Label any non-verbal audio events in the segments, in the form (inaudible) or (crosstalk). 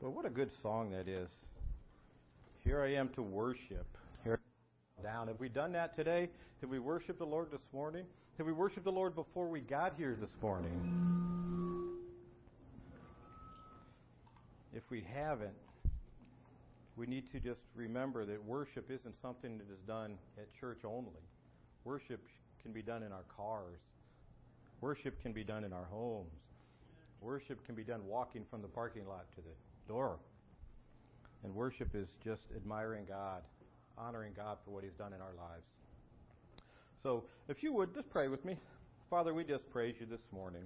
But what a good song that is. Here I am to worship. Here down. Have we done that today? Have we worshiped the Lord this morning? Have we worshiped the Lord before we got here this morning? If we haven't, we need to just remember that worship isn't something that is done at church only. Worship can be done in our cars. Worship can be done in our homes. Worship can be done walking from the parking lot to the door. And worship is just admiring God, honoring God for what He's done in our lives. So, if you would, just pray with me. Father, we just praise you this morning.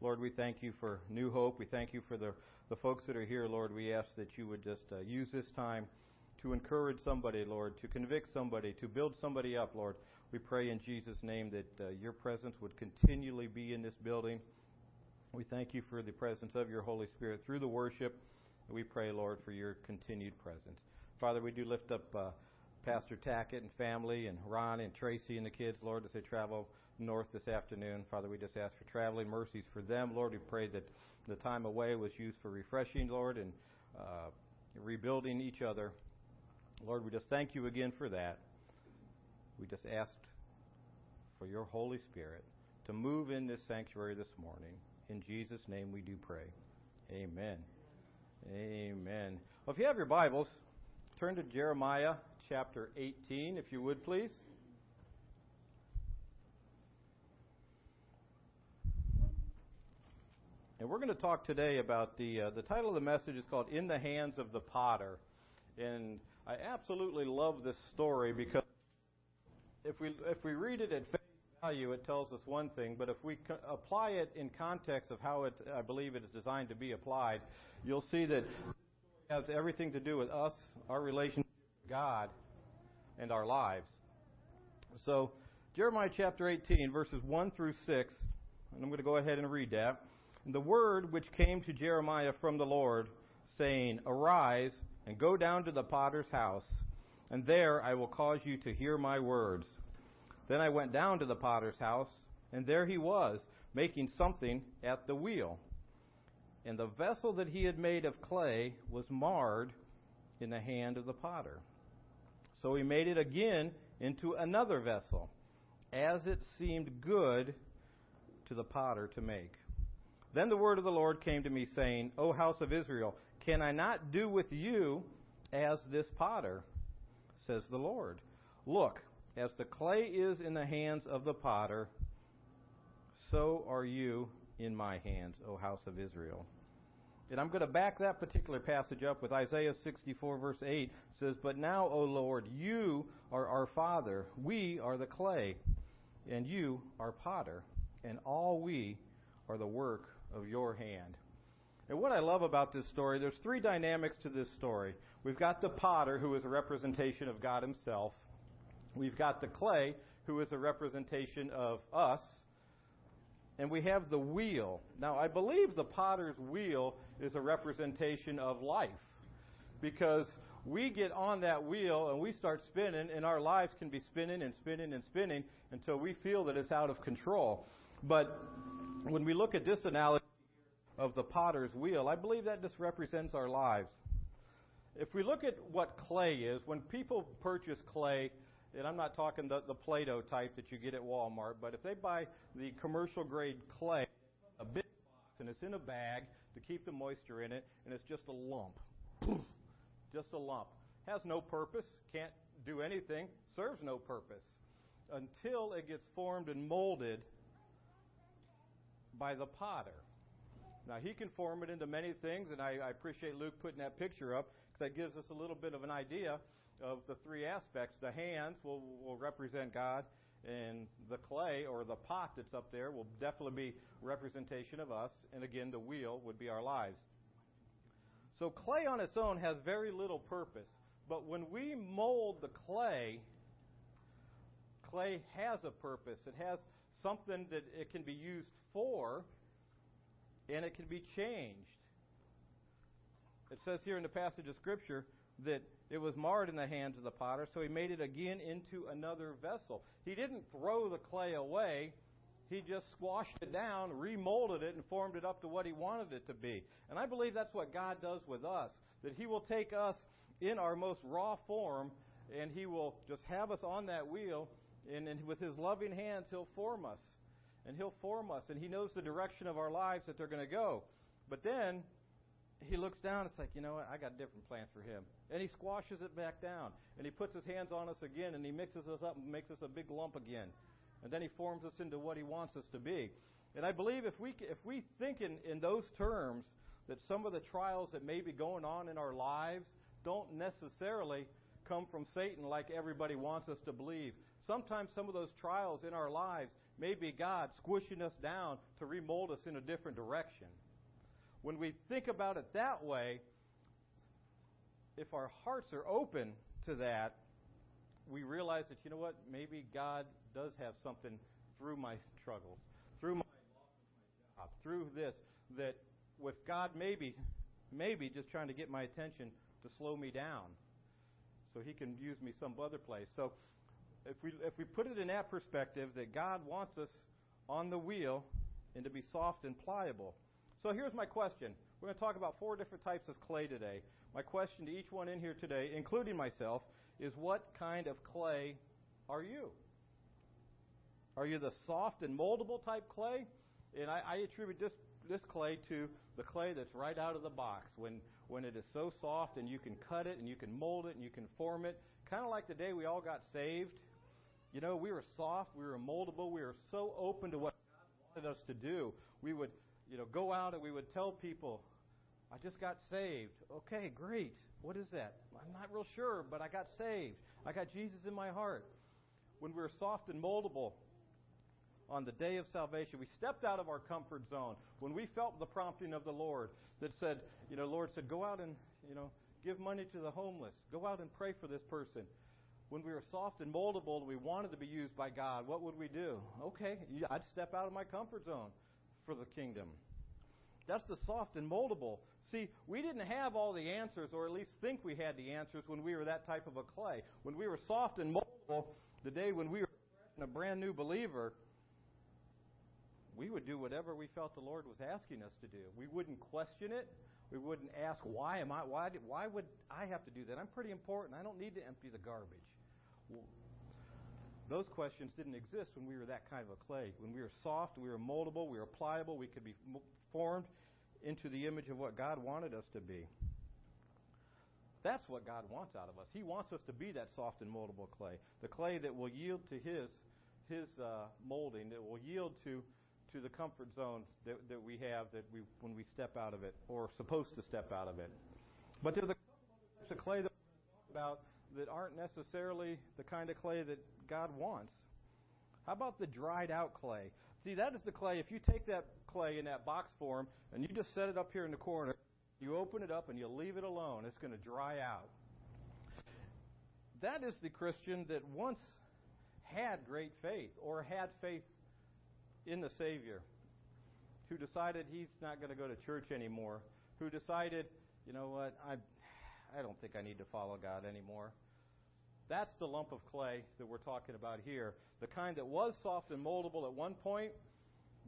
Lord, we thank you for New Hope. We thank you for the, the folks that are here, Lord. We ask that you would just uh, use this time to encourage somebody, Lord, to convict somebody, to build somebody up, Lord. We pray in Jesus' name that uh, your presence would continually be in this building. We thank you for the presence of your Holy Spirit through the worship. We pray, Lord, for your continued presence. Father, we do lift up uh, Pastor Tackett and family, and Ron and Tracy and the kids, Lord, as they travel north this afternoon. Father, we just ask for traveling mercies for them. Lord, we pray that the time away was used for refreshing, Lord, and uh, rebuilding each other. Lord, we just thank you again for that. We just asked for your Holy Spirit to move in this sanctuary this morning. In Jesus' name we do pray. Amen. Amen. Well, if you have your Bibles, turn to Jeremiah chapter 18, if you would, please. And we're going to talk today about the uh, the title of the message is called "In the Hands of the Potter," and I absolutely love this story because if we if we read it at value, it tells us one thing, but if we co- apply it in context of how it I believe it is designed to be applied, you'll see that it has everything to do with us, our relationship with God, and our lives. So, Jeremiah chapter 18, verses 1 through 6, and I'm going to go ahead and read that. The word which came to Jeremiah from the Lord, saying, Arise and go down to the potter's house, and there I will cause you to hear my words. Then I went down to the potter's house, and there he was, making something at the wheel. And the vessel that he had made of clay was marred in the hand of the potter. So he made it again into another vessel, as it seemed good to the potter to make. Then the word of the Lord came to me, saying, O house of Israel, can I not do with you as this potter? Says the Lord. Look, as the clay is in the hands of the potter, so are you in my hands, O house of Israel. And I'm going to back that particular passage up with Isaiah 64, verse 8. Says, But now, O Lord, you are our Father. We are the clay, and you are potter, and all we are the work of your hand. And what I love about this story, there's three dynamics to this story. We've got the potter, who is a representation of God Himself. We've got the clay, who is a representation of us. And we have the wheel. Now, I believe the potter's wheel is a representation of life. Because we get on that wheel and we start spinning, and our lives can be spinning and spinning and spinning until we feel that it's out of control. But when we look at this analogy of the potter's wheel, I believe that just represents our lives. If we look at what clay is, when people purchase clay, and I'm not talking the, the Play Doh type that you get at Walmart, but if they buy the commercial grade clay, a big box, and it's in a bag to keep the moisture in it, and it's just a lump. just a lump. Has no purpose, can't do anything, serves no purpose until it gets formed and molded by the potter. Now, he can form it into many things, and I, I appreciate Luke putting that picture up because that gives us a little bit of an idea of the three aspects. The hands will, will represent God, and the clay or the pot that's up there will definitely be representation of us, and again, the wheel would be our lives. So, clay on its own has very little purpose, but when we mold the clay, clay has a purpose. It has something that it can be used for, and it can be changed. It says here in the passage of Scripture that it was marred in the hands of the potter, so he made it again into another vessel. He didn't throw the clay away, He just squashed it down, remolded it, and formed it up to what He wanted it to be. And I believe that's what God does with us. That He will take us in our most raw form, and He will just have us on that wheel, and, and with His loving hands, He'll form us. And He'll form us, and He knows the direction of our lives that they're going to go. But then, he looks down. It's like, you know what? I got different plans for him. And he squashes it back down. And he puts his hands on us again, and he mixes us up and makes us a big lump again. And then he forms us into what he wants us to be. And I believe if we if we think in, in those terms, that some of the trials that may be going on in our lives don't necessarily come from Satan like everybody wants us to believe. Sometimes some of those trials in our lives may be God squishing us down to remold us in a different direction. When we think about it that way, if our hearts are open to that, we realize that, you know what, maybe God does have something through my struggles, through my loss of my job, through this, that with God maybe, maybe just trying to get my attention to slow me down so he can use me some other place. So if we, if we put it in that perspective, that God wants us on the wheel and to be soft and pliable. So here's my question. We're going to talk about four different types of clay today. My question to each one in here today, including myself, is what kind of clay are you? Are you the soft and moldable type clay? And I, I attribute this this clay to the clay that's right out of the box when when it is so soft and you can cut it and you can mold it and you can form it. Kind of like the day we all got saved. You know, we were soft, we were moldable, we were so open to what God wanted us to do. We would, you know, go out and we would tell people, I just got saved. Okay, great. What is that? I'm not real sure, but I got saved. I got Jesus in my heart. When we were soft and moldable on the day of salvation, we stepped out of our comfort zone. When we felt the prompting of the Lord that said, you know, Lord said, go out and, you know, give money to the homeless. Go out and pray for this person. When we were soft and moldable and we wanted to be used by God, what would we do? Okay, I'd step out of my comfort zone for the kingdom. That's the soft and moldable. See, we didn't have all the answers, or at least think we had the answers when we were that type of a clay. When we were soft and moldable, the day when we were a brand new believer, we would do whatever we felt the Lord was asking us to do. We wouldn't question it. We wouldn't ask, why am I, why, why would I have to do that? I'm pretty important. I don't need to empty the garbage. Those questions didn't exist when we were that kind of a clay. When we were soft, we were moldable, we were pliable, we could be formed into the image of what God wanted us to be. That's what God wants out of us. He wants us to be that soft and moldable clay, the clay that will yield to His His uh, molding, that will yield to to the comfort zone that, that we have that we when we step out of it or supposed to step out of it. But there's a couple of types of clay that we're talk about that aren't necessarily the kind of clay that God wants. How about the dried out clay? See, that is the clay. If you take that clay in that box form and you just set it up here in the corner, you open it up and you leave it alone, it's going to dry out. That is the Christian that once had great faith or had faith in the Savior, who decided he's not going to go to church anymore, who decided, you know what, I, I don't think I need to follow God anymore. That's the lump of clay that we're talking about here. The kind that was soft and moldable at one point,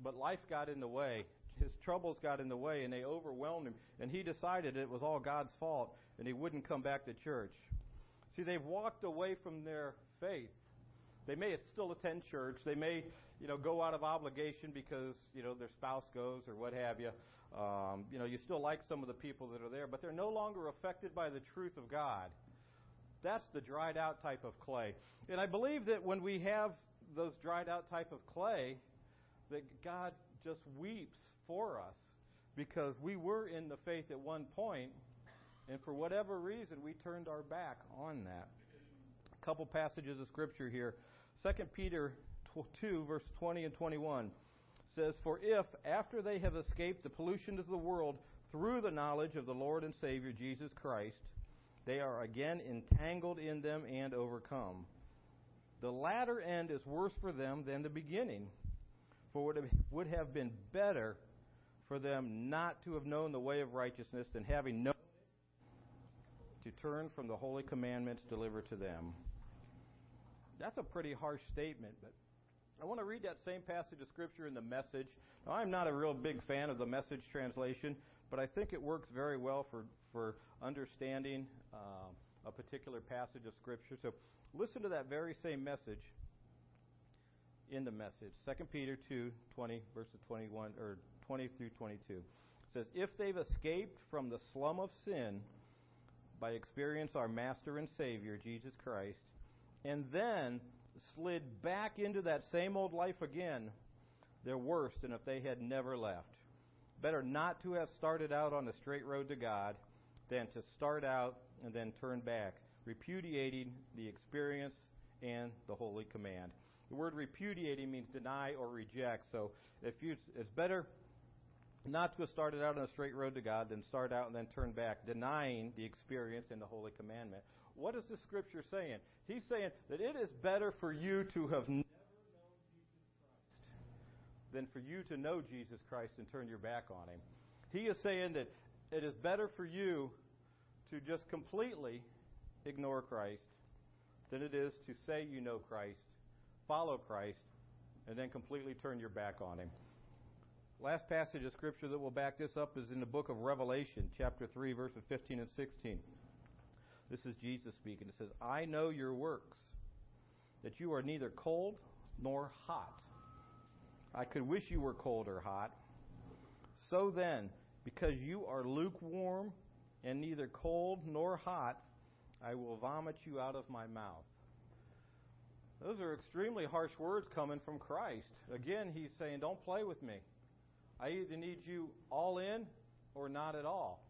but life got in the way. His troubles got in the way and they overwhelmed him. And he decided it was all God's fault and he wouldn't come back to church. See, they've walked away from their faith. They may still attend church. They may, you know, go out of obligation because, you know, their spouse goes or what have you. Um, you know, you still like some of the people that are there, but they're no longer affected by the truth of God. That's the dried out type of clay. And I believe that when we have those dried out type of clay, that God just weeps for us because we were in the faith at one point, and for whatever reason, we turned our back on that. A couple passages of scripture here. 2 Peter 2, verse 20 and 21 says, For if, after they have escaped the pollution of the world through the knowledge of the Lord and Savior Jesus Christ, they are again entangled in them and overcome. The latter end is worse for them than the beginning, for it would have been better for them not to have known the way of righteousness than having known to turn from the holy commandments delivered to them. That's a pretty harsh statement, but I want to read that same passage of Scripture in the message. Now, I'm not a real big fan of the message translation, but I think it works very well for, for understanding uh, a particular passage of Scripture. So listen to that very same message in the message. 2 Peter 2, 20, verses 21, or 20 through 22. It says, If they've escaped from the slum of sin by experience our Master and Savior, Jesus Christ, and then slid back into that same old life again, they're worse than if they had never left. Better not to have started out on the straight road to God than to start out and then turn back, repudiating the experience and the holy command. The word repudiating means deny or reject. So if you, it's better not to have started out on a straight road to God than start out and then turn back, denying the experience and the holy commandment. What is the scripture saying? He's saying that it is better for you to have never known Jesus Christ than for you to know Jesus Christ and turn your back on him. He is saying that it is better for you to just completely ignore Christ than it is to say you know Christ, follow Christ, and then completely turn your back on him. Last passage of scripture that will back this up is in the book of Revelation, chapter 3, verses 15 and 16. This is Jesus speaking. It says, I know your works, that you are neither cold nor hot. I could wish you were cold or hot. So then, because you are lukewarm and neither cold nor hot, I will vomit you out of my mouth. Those are extremely harsh words coming from Christ. Again, he's saying, Don't play with me. I either need you all in or not at all.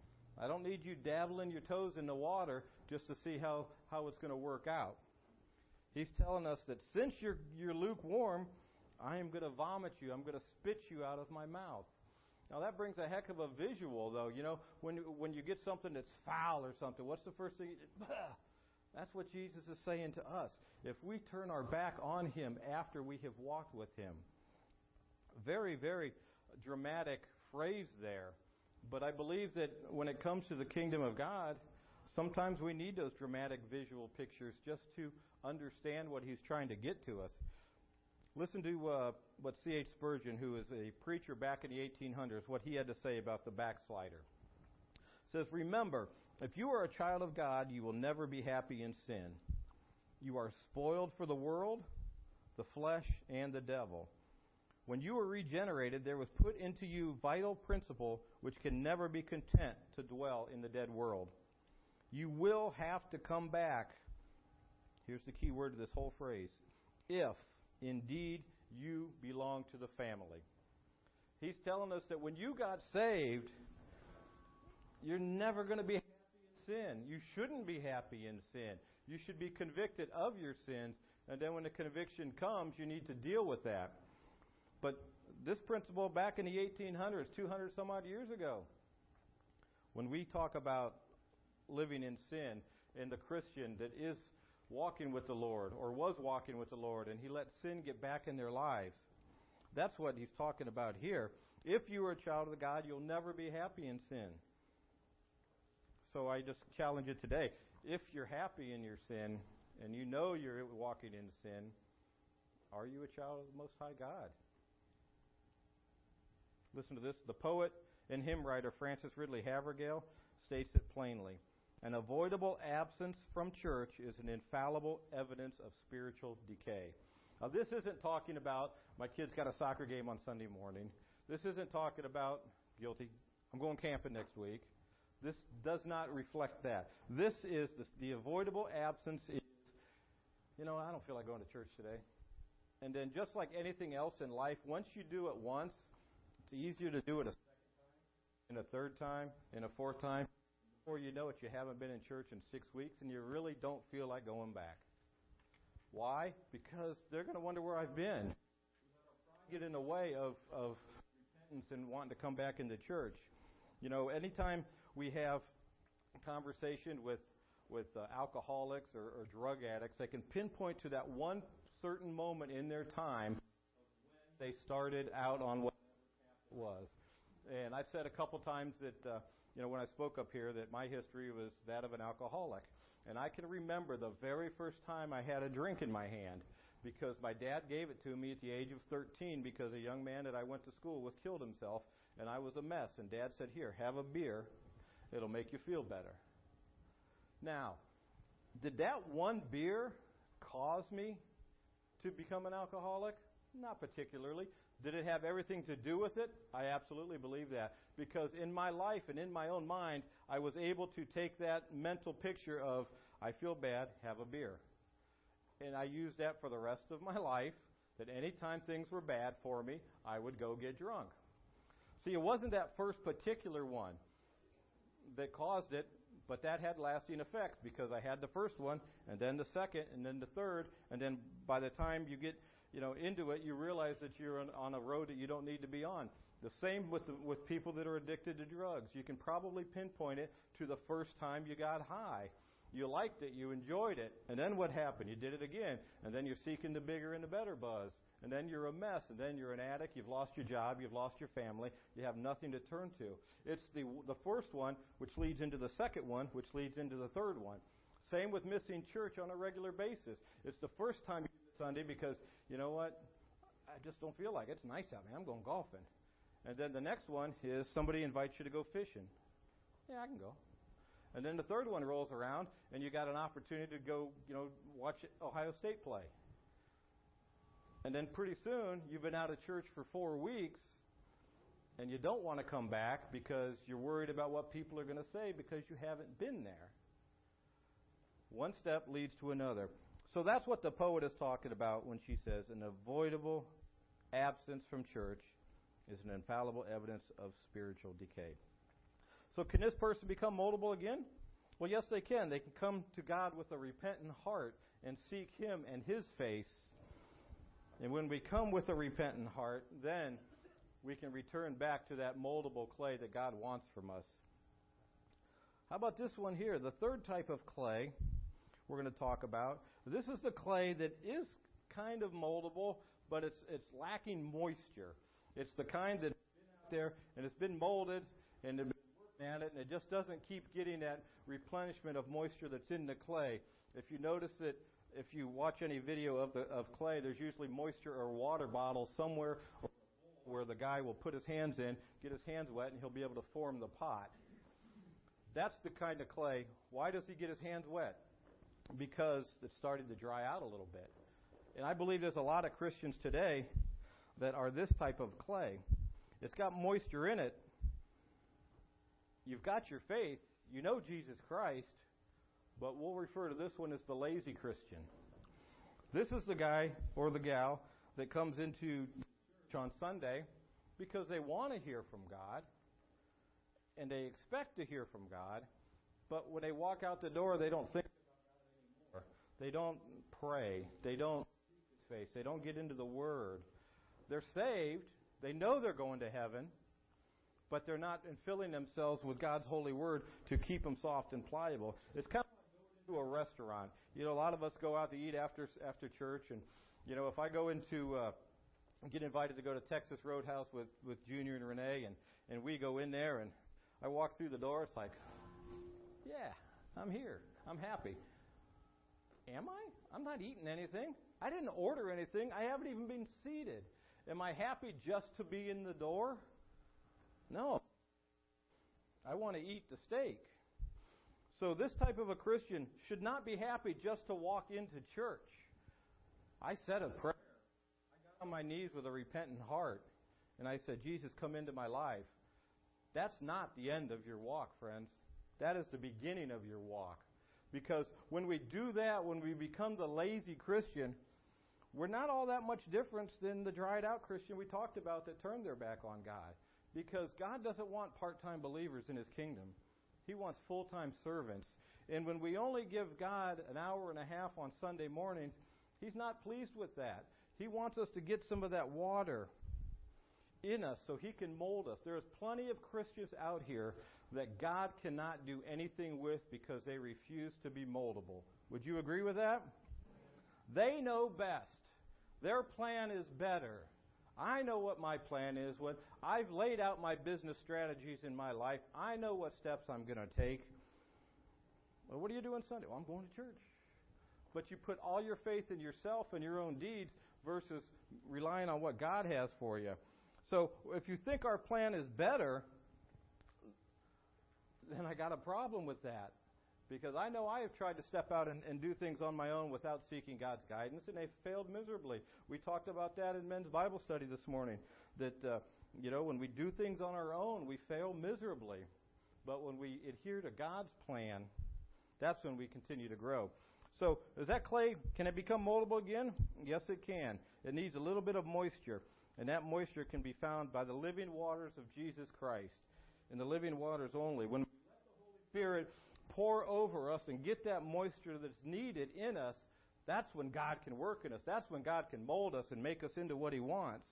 I don't need you dabbling your toes in the water just to see how, how it's going to work out. He's telling us that since you're, you're lukewarm, I am going to vomit you. I'm going to spit you out of my mouth. Now that brings a heck of a visual, though. You know, when when you get something that's foul or something, what's the first thing? That's what Jesus is saying to us. If we turn our back on Him after we have walked with Him, very, very dramatic phrase there. But I believe that when it comes to the kingdom of God, sometimes we need those dramatic visual pictures just to understand what he's trying to get to us. Listen to uh, what C.H. Spurgeon, who is a preacher back in the 1800s, what he had to say about the backslider. It says, Remember, if you are a child of God, you will never be happy in sin. You are spoiled for the world, the flesh, and the devil. When you were regenerated, there was put into you vital principle which can never be content to dwell in the dead world. You will have to come back. Here's the key word to this whole phrase. If indeed you belong to the family. He's telling us that when you got saved, you're never going to be happy in sin. You shouldn't be happy in sin. You should be convicted of your sins, and then when the conviction comes, you need to deal with that. But this principle back in the 1800s, 200 some odd years ago, when we talk about living in sin and the Christian that is walking with the Lord or was walking with the Lord and he let sin get back in their lives, that's what he's talking about here. If you are a child of God, you'll never be happy in sin. So I just challenge you today. If you're happy in your sin and you know you're walking in sin, are you a child of the Most High God? Listen to this. The poet and hymn writer Frances Ridley Havergal states it plainly. An avoidable absence from church is an infallible evidence of spiritual decay. Now, this isn't talking about my kid's got a soccer game on Sunday morning. This isn't talking about guilty. I'm going camping next week. This does not reflect that. This is the, the avoidable absence is, you know, I don't feel like going to church today. And then, just like anything else in life, once you do it once, easier to do it a second time, and a third time, and a fourth time. Before you know it, you haven't been in church in six weeks, and you really don't feel like going back. Why? Because they're going to wonder where I've been. Get in the way of, of repentance and wanting to come back into church. You know, anytime we have conversation with with uh, alcoholics or, or drug addicts, they can pinpoint to that one certain moment in their time when they started out on what was. And I've said a couple times that, uh, you know, when I spoke up here, that my history was that of an alcoholic. And I can remember the very first time I had a drink in my hand. because my dad gave it to me at the age of 13 because a young man that I went to school with killed himself and I was a mess. And dad said, Here, have a beer. It'll make you feel better. Now, did that one beer cause me to become an alcoholic? Not particularly. Did it have everything to do with it? I absolutely believe that. Because in my life and in my own mind, I was able to take that mental picture of, I feel bad, have a beer. And I used that for the rest of my (laughs) life, that anytime things were bad for me, I would go get drunk. See, it wasn't that first particular one that caused it, but that had lasting effects because I had the first one, and then the second, and then the third, and then by the time you get you know into it, you realize that you're on, on a road that you don't need to be on. The same with the, with people that are addicted to drugs. You can probably pinpoint it to the first time you got high. You liked it, you enjoyed it, and then what happened? You did it again, and then you're seeking the bigger and the better buzz, and then you're a mess, and then you're an addict. You've lost your job, you've lost your family, you have nothing to turn to. It's the the first one, which leads into the second one, which leads into the third one. Same with missing church on a regular basis. It's the first time you Sunday because you know what? I just don't feel like it. It's nice out, man. I'm going golfing. And then the next one is somebody invites you to go fishing. Yeah, I can go. And then the third one rolls around, and you got an opportunity to go, you know, watch Ohio State play. And then pretty soon, you've been out of church for four weeks, and you don't want to come back because you're worried about what people are going to say because you haven't been there. One step leads to another. So that's what the poet is talking about when she says an avoidable absence from church is an infallible evidence of spiritual decay. So, can this person become moldable again? Well, yes, they can. They can come to God with a repentant heart and seek Him and His face. And when we come with a repentant heart, then we can return back to that moldable clay that God wants from us. How about this one here? The third type of clay we're going to talk about. This is the clay that is kind of moldable, but it's it's lacking moisture. It's the kind that's been out there and it's been molded and been working at it, and it just doesn't keep getting that replenishment of moisture that's in the clay. If you notice that, if you watch any video of the of clay, there's usually moisture or water bottles somewhere where the guy will put his hands in, get his hands wet, and he'll be able to form the pot. That's the kind of clay. Why does he get his hands wet? Because it started to dry out a little bit. And I believe there's a lot of Christians today that are this type of clay. It's got moisture in it. You've got your faith. You know Jesus Christ. But we'll refer to this one as the lazy Christian. This is the guy or the gal that comes into church on Sunday because they want to hear from God and they expect to hear from God, but when they walk out the door, they don't think. They don't pray. They don't seek His face. They don't get into the Word. They're saved. They know they're going to heaven, but they're not filling themselves with God's holy Word to keep them soft and pliable. It's kind of like going to a restaurant. You know, a lot of us go out to eat after after church, and you know, if I go into uh, get invited to go to Texas Roadhouse with with Junior and Renee, and and we go in there and I walk through the door, it's like, yeah, I'm here. I'm happy. Am I? I'm not eating anything. I didn't order anything. I haven't even been seated. Am I happy just to be in the door? No. I want to eat the steak. So, this type of a Christian should not be happy just to walk into church. I said a prayer. I got on my knees with a repentant heart, and I said, Jesus, come into my life. That's not the end of your walk, friends. That is the beginning of your walk. Because when we do that, when we become the lazy Christian, we're not all that much different than the dried out Christian we talked about that turned their back on God. Because God doesn't want part time believers in His kingdom, He wants full time servants. And when we only give God an hour and a half on Sunday mornings, He's not pleased with that. He wants us to get some of that water in us so He can mold us. There's plenty of Christians out here that God cannot do anything with because they refuse to be moldable. Would you agree with that? They know best. Their plan is better. I know what my plan is. When I've laid out my business strategies in my life, I know what steps I'm going to take. Well, what are you doing Sunday? Well, I'm going to church. but you put all your faith in yourself and your own deeds versus relying on what God has for you. So if you think our plan is better, then I got a problem with that. Because I know I have tried to step out and, and do things on my own without seeking God's guidance, and they've failed miserably. We talked about that in men's Bible study this morning. That, uh, you know, when we do things on our own, we fail miserably. But when we adhere to God's plan, that's when we continue to grow. So, is that clay, can it become moldable again? Yes, it can. It needs a little bit of moisture, and that moisture can be found by the living waters of Jesus Christ, and the living waters only. When we let the Holy Spirit pour over us and get that moisture that's needed in us, that's when God can work in us. That's when God can mold us and make us into what He wants.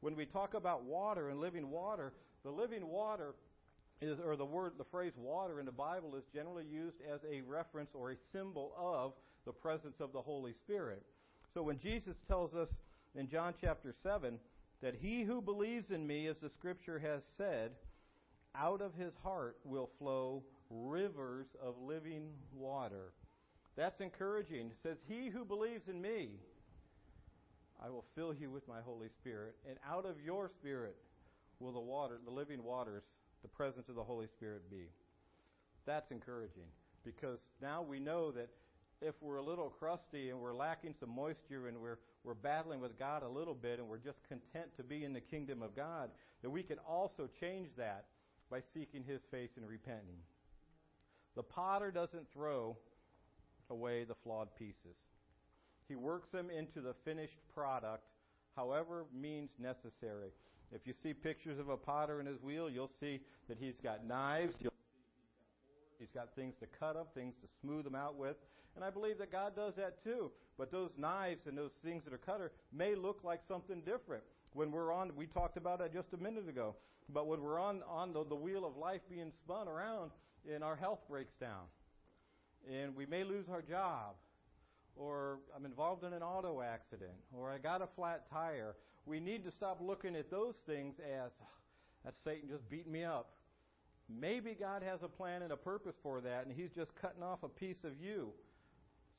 When we talk about water and living water, the living water is, or the word, the phrase water in the Bible is generally used as a reference or a symbol of the presence of the Holy Spirit. So when Jesus tells us in John chapter 7 that he who believes in me, as the scripture has said, out of his heart will flow rivers of living water. That's encouraging. It says, He who believes in me, I will fill you with my Holy Spirit, and out of your spirit will the water, the living waters, the presence of the Holy Spirit be. That's encouraging because now we know that if we're a little crusty and we're lacking some moisture and we're, we're battling with God a little bit and we're just content to be in the kingdom of God, that we can also change that by seeking His face and repenting. The potter doesn't throw away the flawed pieces. He works them into the finished product, however means necessary. If you see pictures of a potter in his wheel, you'll see that he's got knives. He's got things to cut up, things to smooth them out with. And I believe that God does that too. But those knives and those things that are cutter may look like something different. When we're on, we talked about that just a minute ago. But when we're on, on the, the wheel of life being spun around and our health breaks down and we may lose our job or I'm involved in an auto accident, or I got a flat tire. We need to stop looking at those things as oh, that's Satan just beating me up. Maybe God has a plan and a purpose for that, and He's just cutting off a piece of you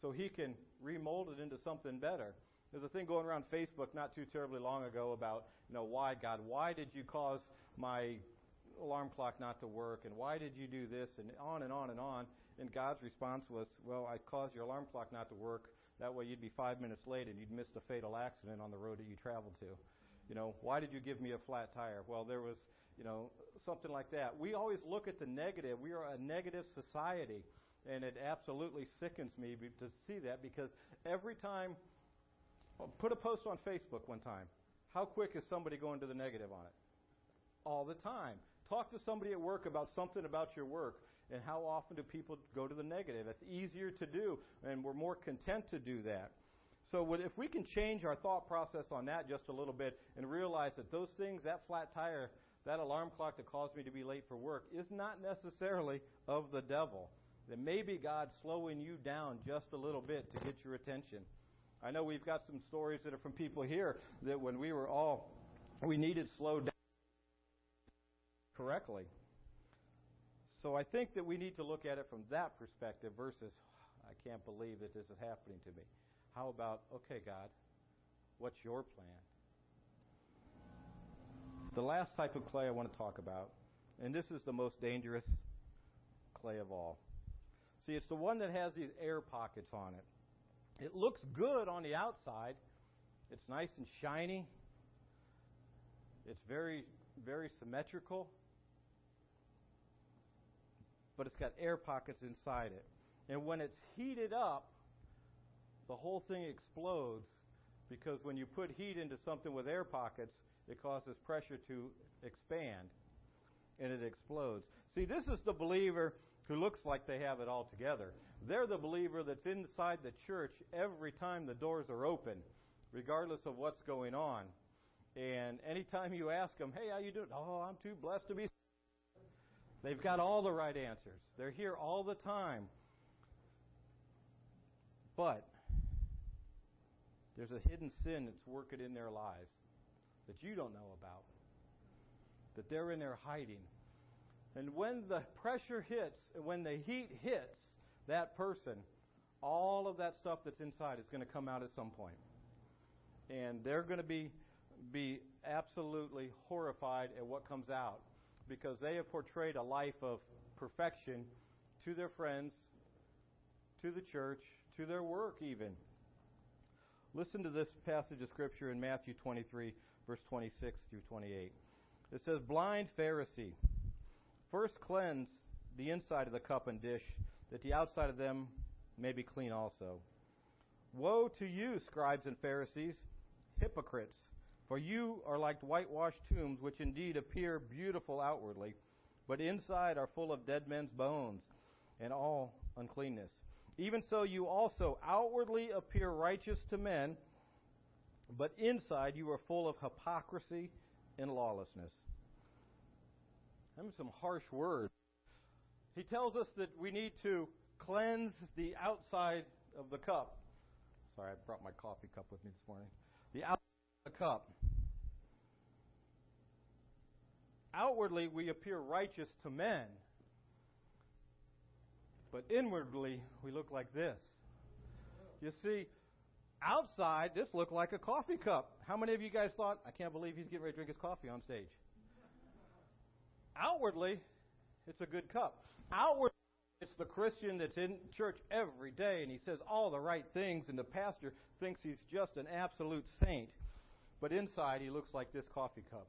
so He can remold it into something better. There's a thing going around Facebook not too terribly long ago about, you know, why God, why did you cause my alarm clock not to work, and why did you do this, and on and on and on. And God's response was, Well, I caused your alarm clock not to work. That way you'd be five minutes late and you'd miss the fatal accident on the road that you traveled to. You know, why did you give me a flat tire? Well, there was, you know, something like that. We always look at the negative. We are a negative society. And it absolutely sickens me to see that because every time, put a post on Facebook one time. How quick is somebody going to the negative on it? All the time. Talk to somebody at work about something about your work. And how often do people go to the negative? It's easier to do, and we're more content to do that. So if we can change our thought process on that just a little bit and realize that those things, that flat tire, that alarm clock that caused me to be late for work, is not necessarily of the devil. That maybe God's slowing you down just a little bit to get your attention. I know we've got some stories that are from people here that when we were all, we needed slowed down correctly. So I think that we need to look at it from that perspective versus, I can't believe that this is happening to me. How about, okay, God, what's your plan? The last type of clay I want to talk about, and this is the most dangerous clay of all. See, it's the one that has these air pockets on it. It looks good on the outside. It's nice and shiny. It's very, very symmetrical but it's got air pockets inside it. And when it's heated up, the whole thing explodes because when you put heat into something with air pockets, it causes pressure to expand and it explodes. See, this is the believer who looks like they have it all together. They're the believer that's inside the church every time the doors are open, regardless of what's going on. And anytime you ask them, "Hey, how you doing?" "Oh, I'm too blessed to be (laughs) They've got all the right answers. They're here all the time. But there's a hidden sin that's working in their lives that you don't know about, that they're in there hiding. And when the pressure hits, when the heat hits that person, all of that stuff that's inside is going to come out at some point. And they're going to be be absolutely horrified at what comes out because they have portrayed a life of perfection to their friends, to the church, to their work even. Listen to this passage of scripture in Matthew 23 verse 26 through 28. It says, "Blind Pharisee, first cleanse the inside of the cup and dish, that the outside of them may be clean also. Woe to you, scribes and Pharisees, hypocrites! For you are like whitewashed tombs, which indeed appear beautiful outwardly, but inside are full of dead men's bones and all uncleanness. Even so, you also outwardly appear righteous to men, but inside you are full of hypocrisy and lawlessness. Them some harsh words. He tells us that we need to cleanse the outside of the cup. Sorry, I brought my coffee cup with me this morning. The outside of the cup. Outwardly, we appear righteous to men, but inwardly, we look like this. You see, outside, this looked like a coffee cup. How many of you guys thought, I can't believe he's getting ready to drink his coffee on stage? Outwardly, it's a good cup. Outwardly, it's the Christian that's in church every day and he says all the right things, and the pastor thinks he's just an absolute saint. But inside, he looks like this coffee cup.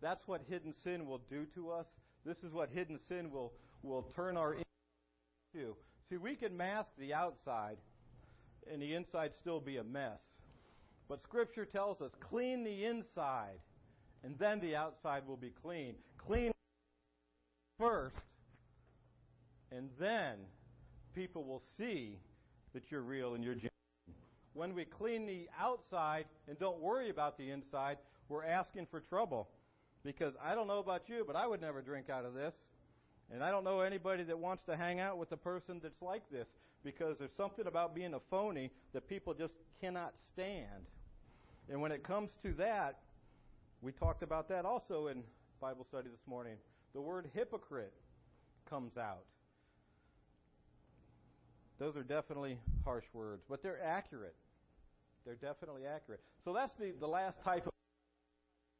That's what hidden sin will do to us. This is what hidden sin will, will turn our into. See, we can mask the outside and the inside still be a mess. But Scripture tells us clean the inside, and then the outside will be clean. Clean first, and then people will see that you're real and you're genuine. When we clean the outside and don't worry about the inside, we're asking for trouble. Because I don't know about you, but I would never drink out of this. And I don't know anybody that wants to hang out with a person that's like this because there's something about being a phony that people just cannot stand. And when it comes to that, we talked about that also in Bible study this morning. The word hypocrite comes out. Those are definitely harsh words, but they're accurate. They're definitely accurate. So that's the, the last type of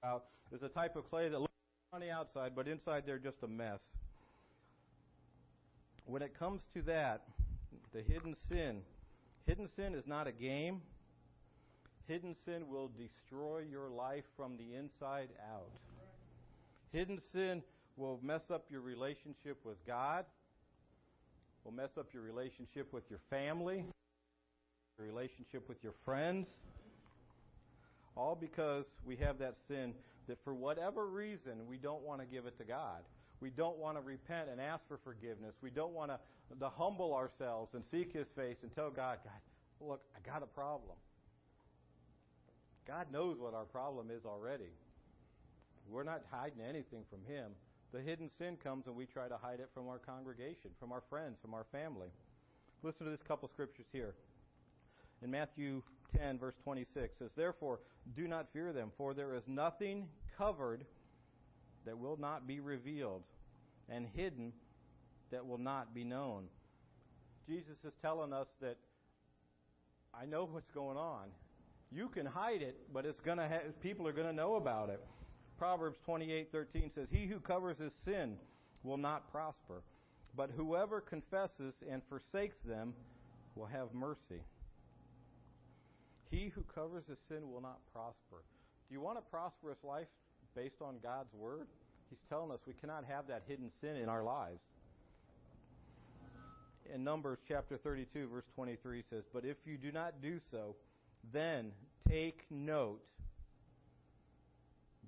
out is a type of clay that looks on the outside, but inside they're just a mess. When it comes to that, the hidden sin, hidden sin is not a game. Hidden sin will destroy your life from the inside out. Hidden sin will mess up your relationship with God, will mess up your relationship with your family, your relationship with your friends. All because we have that sin that for whatever reason we don't want to give it to God. We don't want to repent and ask for forgiveness. We don't want to, to humble ourselves and seek His face and tell God, God, look, I got a problem. God knows what our problem is already. We're not hiding anything from Him. The hidden sin comes when we try to hide it from our congregation, from our friends, from our family. Listen to this couple scriptures here. In Matthew 10, verse 26 says, Therefore, do not fear them, for there is nothing covered that will not be revealed, and hidden that will not be known. Jesus is telling us that I know what's going on. You can hide it, but it's going to ha- people are going to know about it. Proverbs 28:13 says, "He who covers his sin will not prosper, but whoever confesses and forsakes them will have mercy." He who covers his sin will not prosper. Do you want a prosperous life based on God's word? He's telling us we cannot have that hidden sin in our lives. In Numbers chapter 32 verse 23 says, "But if you do not do so, then take note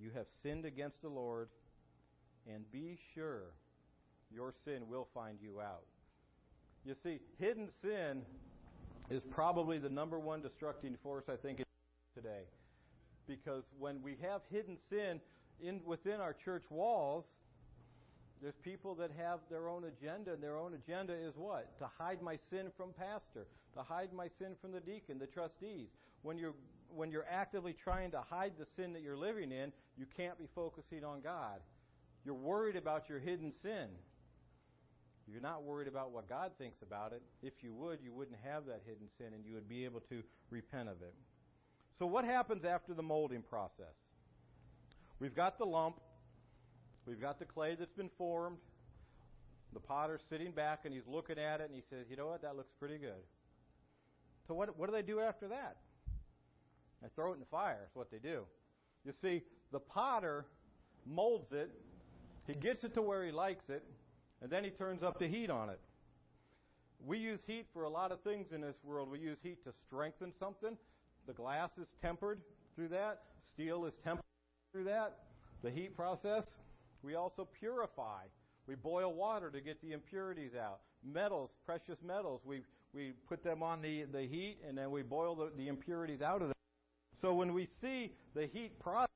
you have sinned against the Lord, and be sure your sin will find you out. You see, hidden sin is probably the number one destructing force, I think, today. Because when we have hidden sin in, within our church walls, there's people that have their own agenda, and their own agenda is what? To hide my sin from pastor, to hide my sin from the deacon, the trustees. When you're when you're actively trying to hide the sin that you're living in, you can't be focusing on God. You're worried about your hidden sin. You're not worried about what God thinks about it. If you would, you wouldn't have that hidden sin and you would be able to repent of it. So, what happens after the molding process? We've got the lump, we've got the clay that's been formed. The potter's sitting back and he's looking at it and he says, You know what? That looks pretty good. So, what, what do they do after that? They throw it in the fire, is what they do. You see, the potter molds it, he gets it to where he likes it, and then he turns up the heat on it. We use heat for a lot of things in this world. We use heat to strengthen something. The glass is tempered through that. Steel is tempered through that. The heat process. We also purify. We boil water to get the impurities out. Metals, precious metals, we, we put them on the, the heat and then we boil the, the impurities out of them. So when we see the heat process,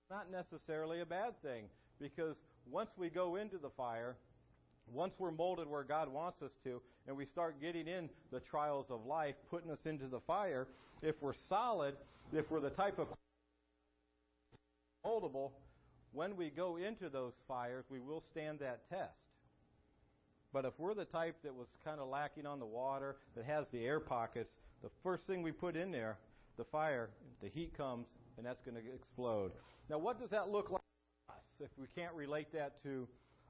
it's not necessarily a bad thing because once we go into the fire, once we're molded where God wants us to, and we start getting in the trials of life, putting us into the fire, if we're solid, if we're the type of moldable, when we go into those fires, we will stand that test. But if we're the type that was kind of lacking on the water, that has the air pockets, the first thing we put in there, the fire, the heat comes, and that's going to explode. Now, what does that look like us if we can't relate that to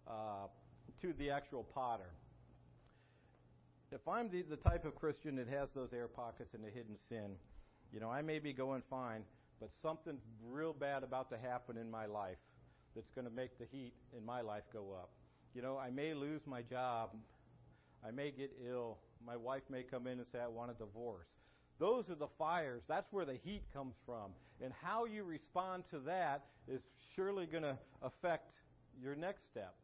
uh, to the actual potter. If I'm the, the type of Christian that has those air pockets and the hidden sin, you know, I may be going fine, but something's real bad about to happen in my life that's going to make the heat in my life go up. You know, I may lose my job. I may get ill. My wife may come in and say, I want a divorce. Those are the fires. That's where the heat comes from. And how you respond to that is surely going to affect your next step.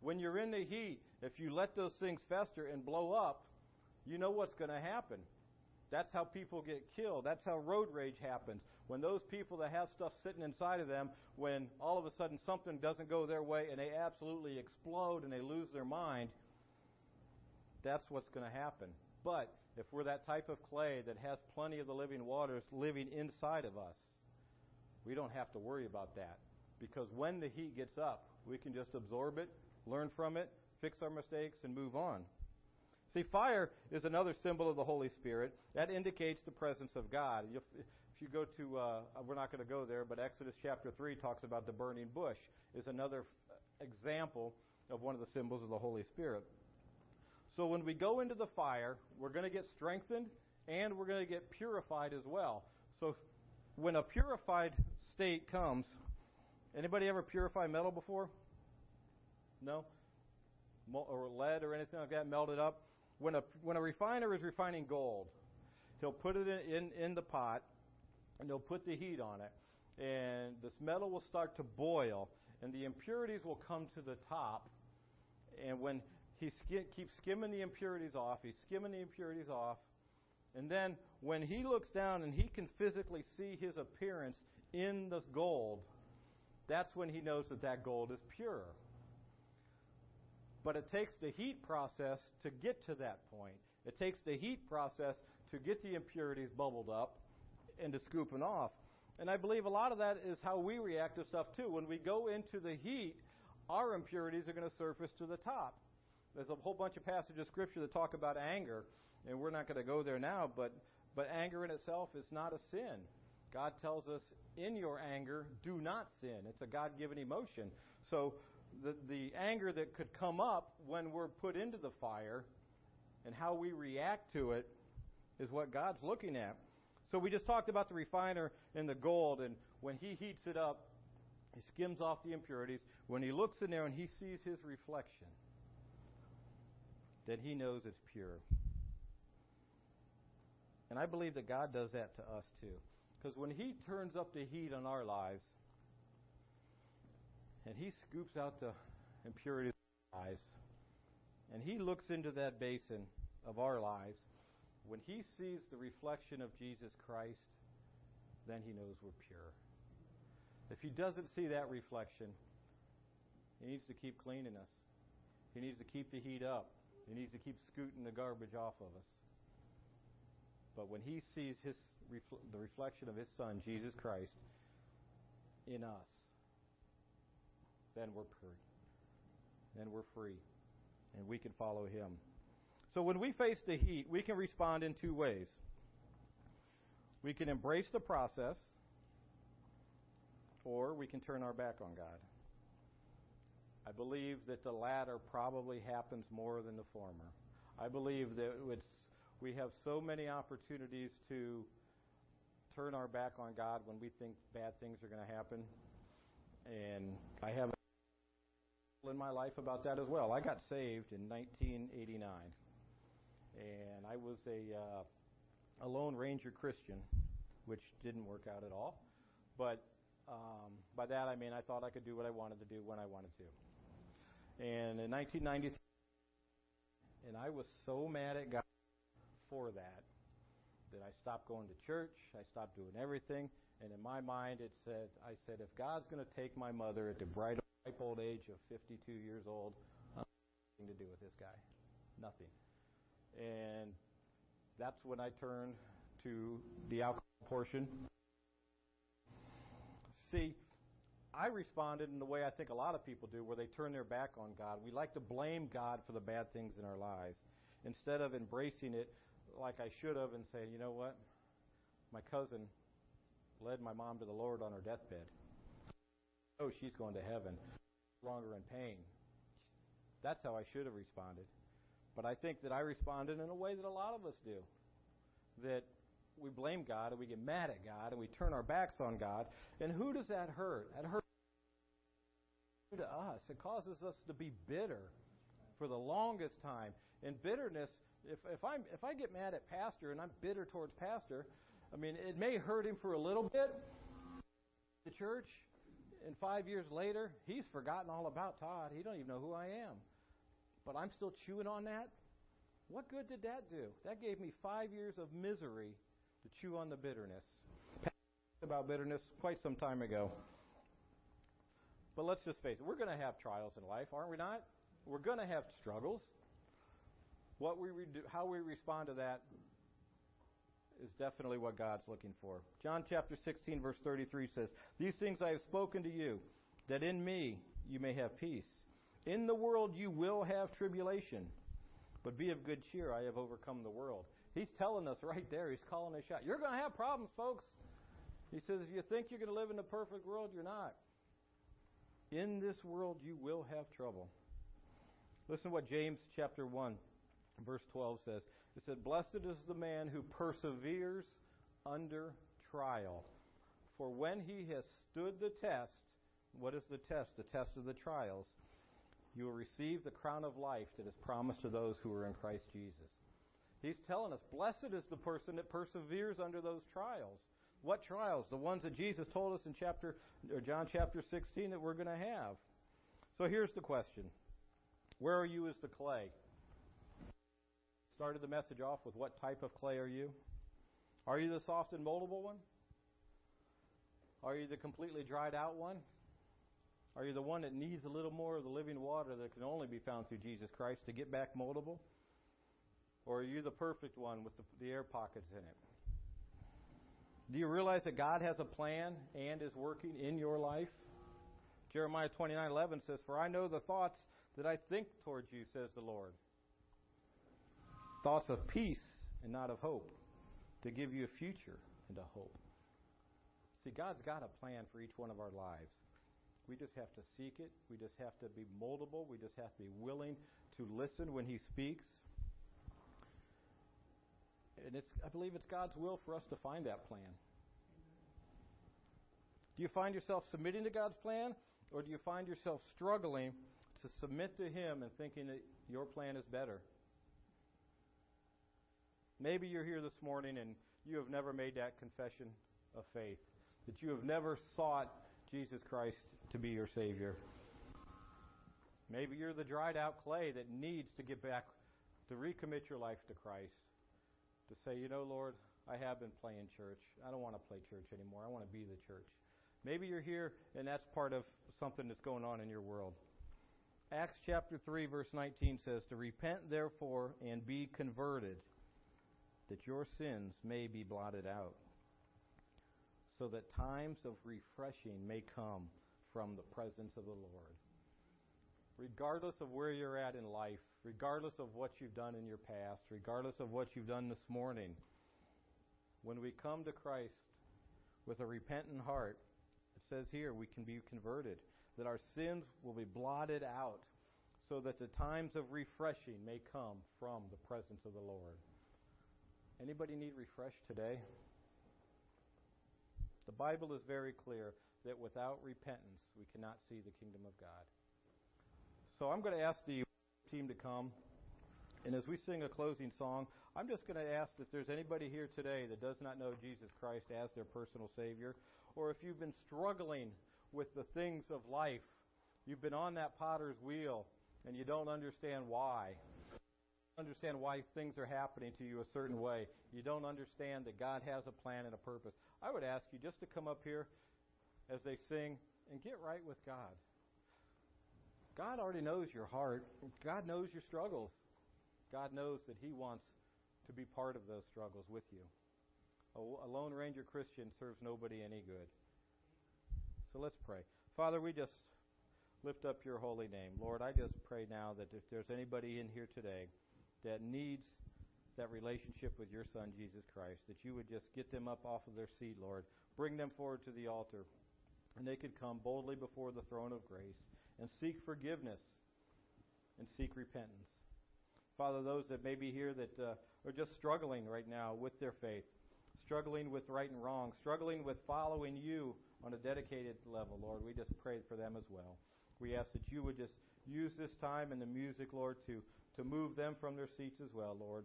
When you're in the heat, if you let those things fester and blow up, you know what's going to happen. That's how people get killed. That's how road rage happens. When those people that have stuff sitting inside of them, when all of a sudden something doesn't go their way and they absolutely explode and they lose their mind, that's what's going to happen. But if we're that type of clay that has plenty of the living waters living inside of us, we don't have to worry about that. Because when the heat gets up, we can just absorb it learn from it, fix our mistakes, and move on. See, fire is another symbol of the Holy Spirit. That indicates the presence of God. If, you go to, uh, we're not going to go there, but Exodus chapter 3 talks about the burning bush, is another example of one of the symbols of the Holy Spirit. So when we go into the fire, we're going to get strengthened and we're going to get purified as well. So when a purified state comes, anybody ever purify metal before? No? Or lead or anything like that melted up. When a, when a refiner is refining gold, he'll put it in, in, in the pot and he'll put the heat on it. And this metal will start to boil and the impurities will come to the top. And when he keeps skimming the impurities off, he's skimming the impurities off. And then when he looks down and he can physically see his appearance in the gold, that's when he knows that that gold is pure. But it takes the heat process to get to that point. It takes the heat process to get the impurities bubbled up and to scooping off. And I believe a lot of that is how we react to stuff too. When we go into the heat, our impurities are going to surface to the top. There's a whole bunch of passages of scripture that talk about anger, and we're not going to go there now, but, but anger in itself is not a sin. God tells us, in your anger, do not sin. It's a God given emotion. So the, the anger that could come up when we're put into the fire and how we react to it is what God's looking at. So we just talked about the refiner and the gold, and when he heats it up, he skims off the impurities. When he looks in there and he sees his reflection, then he knows it's pure. And I believe that God does that to us too. Because when he turns up the heat on our lives, and he scoops out the impurities of our lives, and he looks into that basin of our lives. When he sees the reflection of Jesus Christ, then he knows we're pure. If he doesn't see that reflection, he needs to keep cleaning us. He needs to keep the heat up. He needs to keep scooting the garbage off of us. But when he sees his, the reflection of his son, Jesus Christ, in us, then we're free. Then we're free. and we can follow Him. So when we face the heat, we can respond in two ways. We can embrace the process, or we can turn our back on God. I believe that the latter probably happens more than the former. I believe that we have so many opportunities to turn our back on God when we think bad things are going to happen. And I have in my life about that as well. I got saved in 1989, and I was a uh, a Lone Ranger Christian, which didn't work out at all. But um, by that I mean I thought I could do what I wanted to do when I wanted to. And in 1993, and I was so mad at God for that that I stopped going to church. I stopped doing everything. And in my mind, it said, I said, if God's going to take my mother at the bright ripe old age of 52 years old, nothing to do with this guy, nothing. And that's when I turned to the alcohol portion. See, I responded in the way I think a lot of people do, where they turn their back on God. We like to blame God for the bad things in our lives instead of embracing it like I should have and saying, you know what? My cousin led my mom to the Lord on her deathbed. Oh, she's going to heaven, no longer in pain. That's how I should have responded. But I think that I responded in a way that a lot of us do. That we blame God and we get mad at God and we turn our backs on God. And who does that hurt? That hurts to us. It causes us to be bitter for the longest time. And bitterness, if, if, I'm, if I get mad at Pastor and I'm bitter towards Pastor, I mean, it may hurt him for a little bit. The church, and five years later, he's forgotten all about Todd. He don't even know who I am. But I'm still chewing on that. What good did that do? That gave me five years of misery to chew on the bitterness. About bitterness quite some time ago. But let's just face it, we're going to have trials in life, aren't we not? We're going to have struggles. What we do, how we respond to that is definitely what God's looking for. John chapter 16 verse 33 says, "These things I have spoken to you, that in me you may have peace. In the world you will have tribulation, but be of good cheer, I have overcome the world." He's telling us right there, he's calling us out. You're going to have problems, folks. He says if you think you're going to live in a perfect world, you're not. In this world you will have trouble. Listen to what James chapter 1 verse 12 says. It said, Blessed is the man who perseveres under trial. For when he has stood the test, what is the test? The test of the trials. You will receive the crown of life that is promised to those who are in Christ Jesus. He's telling us, blessed is the person that perseveres under those trials. What trials? The ones that Jesus told us in chapter or John chapter 16 that we're going to have. So here's the question. Where are you as the clay? Started the message off with what type of clay are you? Are you the soft and moldable one? Are you the completely dried out one? Are you the one that needs a little more of the living water that can only be found through Jesus Christ to get back moldable? Or are you the perfect one with the, the air pockets in it? Do you realize that God has a plan and is working in your life? Jeremiah 29:11 says, "For I know the thoughts that I think towards you," says the Lord. Thoughts of peace and not of hope, to give you a future and a hope. See, God's got a plan for each one of our lives. We just have to seek it. We just have to be moldable. We just have to be willing to listen when He speaks. And it's, I believe it's God's will for us to find that plan. Do you find yourself submitting to God's plan, or do you find yourself struggling to submit to Him and thinking that your plan is better? Maybe you're here this morning and you have never made that confession of faith, that you have never sought Jesus Christ to be your Savior. Maybe you're the dried out clay that needs to get back, to recommit your life to Christ, to say, you know, Lord, I have been playing church. I don't want to play church anymore. I want to be the church. Maybe you're here and that's part of something that's going on in your world. Acts chapter 3, verse 19 says, To repent, therefore, and be converted that your sins may be blotted out, so that times of refreshing may come from the presence of the Lord. Regardless of where you're at in life, regardless of what you've done in your past, regardless of what you've done this morning, when we come to Christ with a repentant heart, it says here we can be converted, that our sins will be blotted out, so that the times of refreshing may come from the presence of the Lord. Anybody need refresh today? The Bible is very clear that without repentance, we cannot see the kingdom of God. So I'm going to ask the team to come. And as we sing a closing song, I'm just going to ask if there's anybody here today that does not know Jesus Christ as their personal Savior, or if you've been struggling with the things of life, you've been on that potter's wheel and you don't understand why. Understand why things are happening to you a certain way. You don't understand that God has a plan and a purpose. I would ask you just to come up here as they sing and get right with God. God already knows your heart. God knows your struggles. God knows that He wants to be part of those struggles with you. A, Lone Ranger Christian serves nobody any good. So let's pray. Father, we just lift up your holy name. Lord, I just pray now that if there's anybody in here today that needs that relationship with your Son, Jesus Christ, that you would just get them up off of their seat, Lord. Bring them forward to the altar, and they could come boldly before the throne of grace and seek forgiveness and seek repentance. Father, those that may be here that uh, are just struggling right now with their faith, struggling with right and wrong, struggling with following you on a dedicated level, Lord, we just pray for them as well. We ask that you would just use this time and the music, Lord, to, to move them from their seats as well, Lord.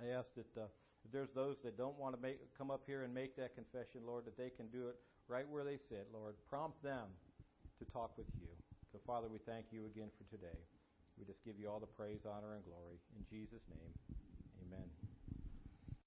I ask that uh, if there's those that don't want to make, come up here and make that confession, Lord, that they can do it right where they sit, Lord. Prompt them to talk with you. So, Father, we thank you again for today. We just give you all the praise, honor, and glory. In Jesus' name, amen.